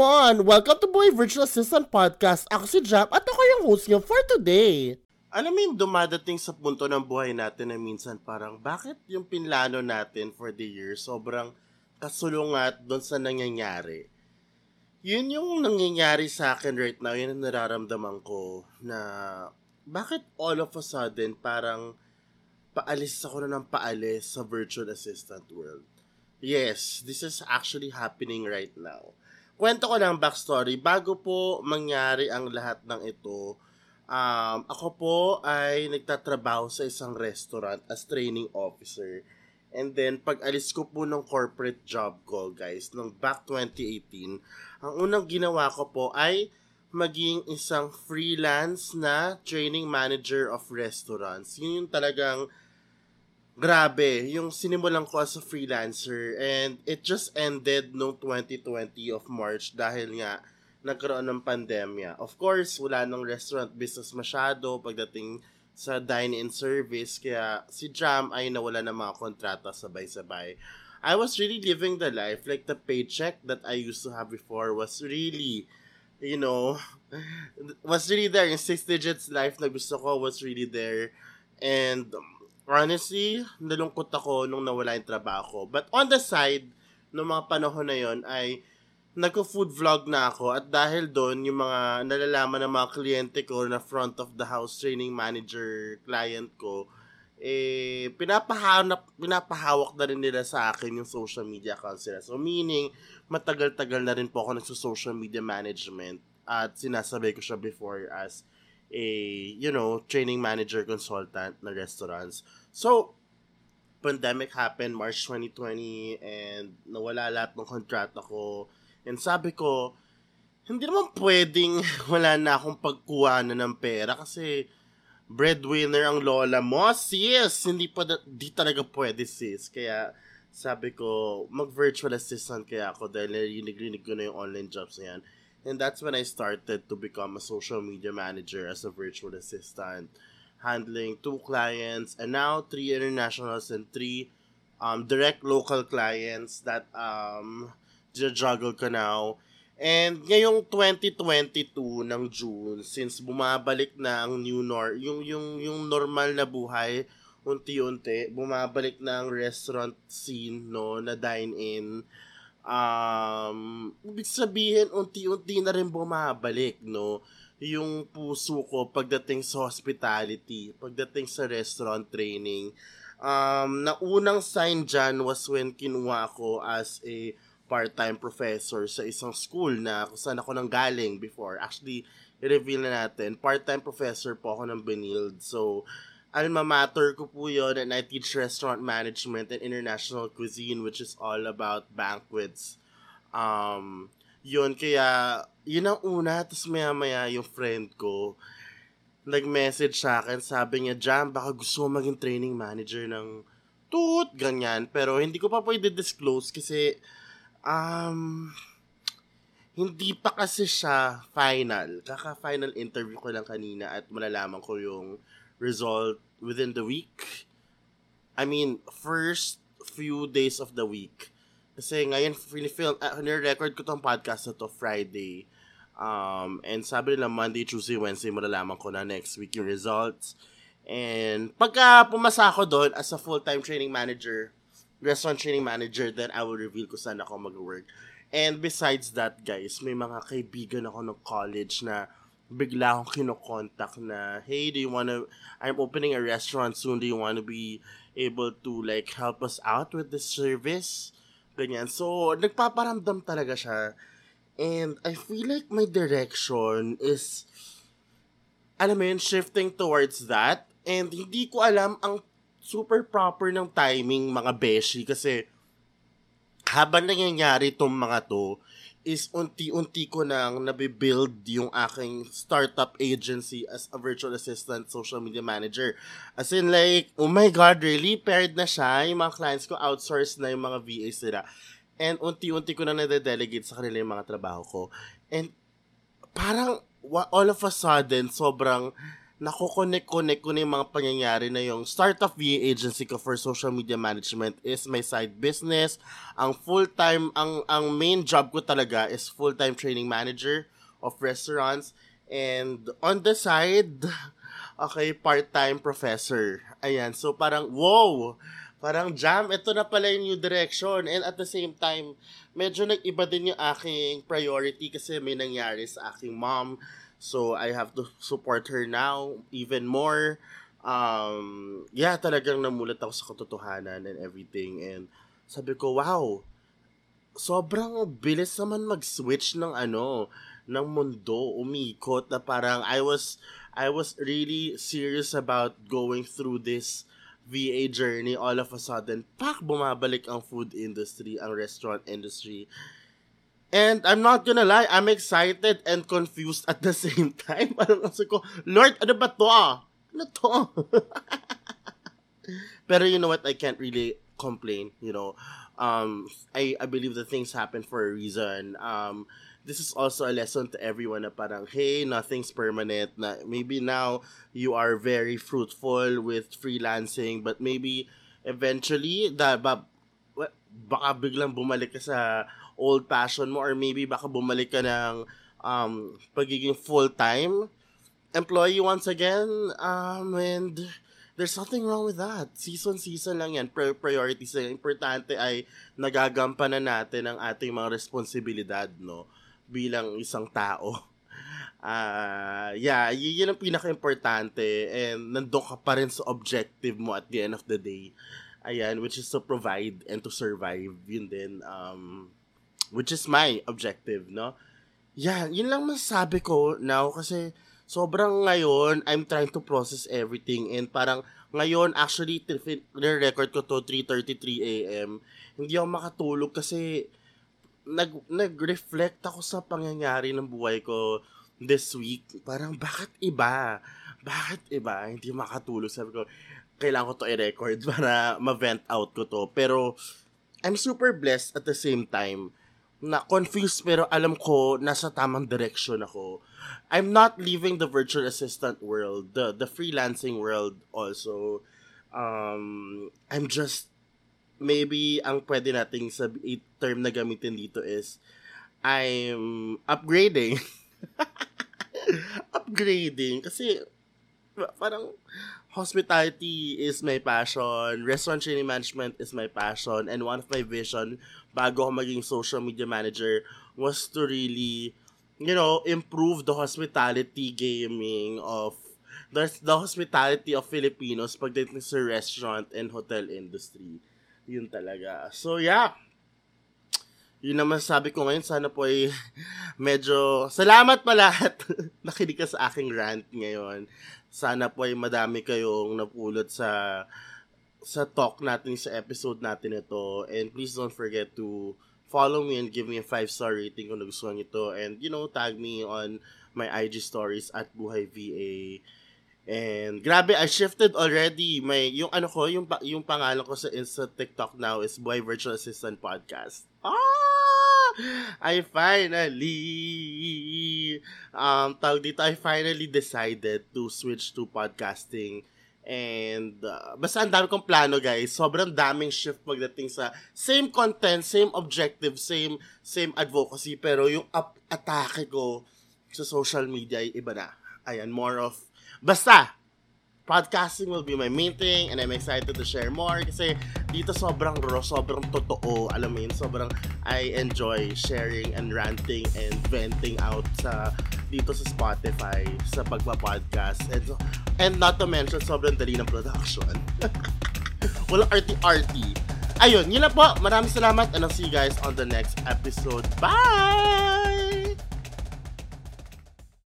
Come on! Welcome to Boy Virtual Assistant Podcast. Ako si Jam at ako yung host niyo for today. Alam mo yung dumadating sa punto ng buhay natin na minsan parang bakit yung pinlano natin for the year sobrang kasulungat doon sa nangyayari. Yun yung nangyayari sa akin right now, yun ang nararamdaman ko na bakit all of a sudden parang paalis ako na ng paalis sa virtual assistant world. Yes, this is actually happening right now. Kwento ko lang backstory. Bago po mangyari ang lahat ng ito, um, ako po ay nagtatrabaho sa isang restaurant as training officer. And then, pag alis ko po ng corporate job ko, guys, nung back 2018, ang unang ginawa ko po ay maging isang freelance na training manager of restaurants. Yun yung talagang grabe, yung sinimulan ko as a freelancer and it just ended noong 2020 of March dahil nga nagkaroon ng pandemya. Of course, wala nang restaurant business masyado pagdating sa dine-in service kaya si Jam ay nawala ng mga kontrata sabay-sabay. I was really living the life like the paycheck that I used to have before was really you know was really there yung six digits life na gusto ko was really there and honestly, nalungkot ako nung nawala yung trabaho. But on the side, nung mga panahon na yon ay nagko-food vlog na ako at dahil doon, yung mga nalalaman ng mga kliyente ko na front of the house training manager client ko, eh, pinapahanap, pinapahawak na rin nila sa akin yung social media accounts nila. So, meaning, matagal-tagal na rin po ako nagso-social media management at sinasabay ko siya before as a, you know, training manager consultant na restaurants. So, pandemic happened March 2020 and nawala lahat ng kontrata ko. And sabi ko, hindi naman pwedeng wala na akong pagkuha na ng pera kasi breadwinner ang lola mo. Sis, hindi pa da- di talaga pwede sis. Kaya sabi ko, mag-virtual assistant kaya ako dahil narinig-rinig ko na yung online jobs na yan. And that's when I started to become a social media manager as a virtual assistant handling two clients and now three internationals and three um, direct local clients that um, juggle ko now. And ngayong 2022 ng June, since bumabalik na ang new nor yung yung yung normal na buhay, unti-unti bumabalik na ang restaurant scene no na dine in. Um, ibig sabihin unti-unti na rin bumabalik no yung puso ko pagdating sa hospitality, pagdating sa restaurant training. Um, na unang sign dyan was when kinuha ko as a part-time professor sa isang school na kung saan ako nang galing before. Actually, i-reveal na natin, part-time professor po ako ng Benilde. So, alma mater ko po yun and I teach restaurant management and international cuisine which is all about banquets. Um, yun, kaya, yun ang una, tapos maya maya yung friend ko, nag-message sa akin, sabi niya, Jam, baka gusto mo maging training manager ng toot, ganyan. Pero hindi ko pa pwede disclose kasi, um, hindi pa kasi siya final. Kaka-final interview ko lang kanina at malalaman ko yung result within the week. I mean, first few days of the week kasi ngayon, film, uh, record ko tong podcast na to Friday. Um, and sabi nila Monday, Tuesday, Wednesday, malalaman ko na next week yung results. And pagka pumasa ako doon as a full-time training manager, restaurant training manager, then I will reveal ko saan ako mag-work. And besides that, guys, may mga kaibigan ako ng college na bigla akong kinokontak na, hey, do you wanna, I'm opening a restaurant soon, do you wanna be able to like help us out with the service? Ganyan. So, nagpaparamdam talaga siya. And I feel like my direction is, alam mo yun, shifting towards that. And hindi ko alam ang super proper ng timing mga beshi kasi habang nangyayari itong mga to, is unti-unti ko nang nabibuild yung aking startup agency as a virtual assistant social media manager. As in like, oh my God, really? Paired na siya. Yung mga clients ko outsource na yung mga VAs nila. And unti-unti ko na nade-delegate sa kanila yung mga trabaho ko. And parang all of a sudden, sobrang nakukonek-connect ko na yung mga pangyayari na yung startup VA agency ko for social media management is my side business. Ang full-time, ang, ang main job ko talaga is full-time training manager of restaurants. And on the side, okay, part-time professor. Ayan, so parang, wow! Parang jam, ito na pala yung new direction. And at the same time, medyo nag-iba din yung aking priority kasi may nangyari sa aking mom So I have to support her now even more. Um, yeah, talagang namulat ako sa katotohanan and everything. And sabi ko, wow, sobrang bilis naman mag-switch ng ano, ng mundo, umikot na parang I was, I was really serious about going through this VA journey all of a sudden, pak, bumabalik ang food industry, ang restaurant industry. And I'm not gonna lie, I'm excited and confused at the same time. Parang kasi ko, Lord, ano ba to ah? Ano to? Pero you know what, I can't really complain, you know. Um, I, I believe that things happen for a reason. Um, this is also a lesson to everyone na parang, hey, nothing's permanent. Na maybe now you are very fruitful with freelancing, but maybe eventually, da, ba, baka biglang bumalik ka sa old passion mo or maybe baka bumalik ka ng um, pagiging full-time employee once again. Um, and there's nothing wrong with that. Season-season lang yan. priorities lang. Importante ay nagagampanan natin ang ating mga responsibilidad, no? Bilang isang tao. Uh, yeah, y- yun ang pinaka-importante. And nandun ka pa rin sa objective mo at the end of the day. Ayan, which is to provide and to survive. Yun din. Um, which is my objective, no? Yeah, yun lang masasabi ko now kasi sobrang ngayon, I'm trying to process everything and parang ngayon, actually, record ko to 3.33 a.m. Hindi ako makatulog kasi nag, nag-reflect ako sa pangyayari ng buhay ko this week. Parang, bakit iba? Bakit iba? Hindi makatulog. Sabi ko, kailangan ko to i-record para ma-vent out ko to. Pero, I'm super blessed at the same time na confused pero alam ko nasa tamang direction ako. I'm not leaving the virtual assistant world, the the freelancing world also. Um, I'm just maybe ang pwede nating sabi term na gamitin dito is I'm upgrading. upgrading kasi parang hospitality is my passion, restaurant training management is my passion, and one of my vision bago ako maging social media manager was to really, you know, improve the hospitality gaming of the, the hospitality of Filipinos pagdating sa restaurant and hotel industry. Yun talaga. So, yeah. Yun naman sabi ko ngayon. Sana po ay medyo... Salamat pa lahat. Nakinig ka sa aking rant ngayon sana po ay madami kayong napulot sa sa talk natin sa episode natin ito. And please don't forget to follow me and give me a 5 star rating kung nagustuhan ito. And you know tag me on my IG stories at Buhay VA and grabe I shifted already. May yung ano ko yung yung pangalan ko sa Insta TikTok now is Buhay Virtual Assistant Podcast. Ah I finally, um, tawag dito, I finally decided to switch to podcasting. And, uh, basta ang dami kong plano, guys. Sobrang daming shift pagdating sa same content, same objective, same same advocacy. Pero yung up atake ko sa social media ay iba na. Ayan, more of, basta, podcasting will be my main thing and I'm excited to share more kasi dito sobrang raw, sobrang totoo. Alam mo yun, sobrang I enjoy sharing and ranting and venting out sa dito sa Spotify sa pagpa-podcast. And, and not to mention, sobrang dali ng production. Walang arty-arty. Ayun, yun lang po. Maraming salamat and I'll see you guys on the next episode. Bye!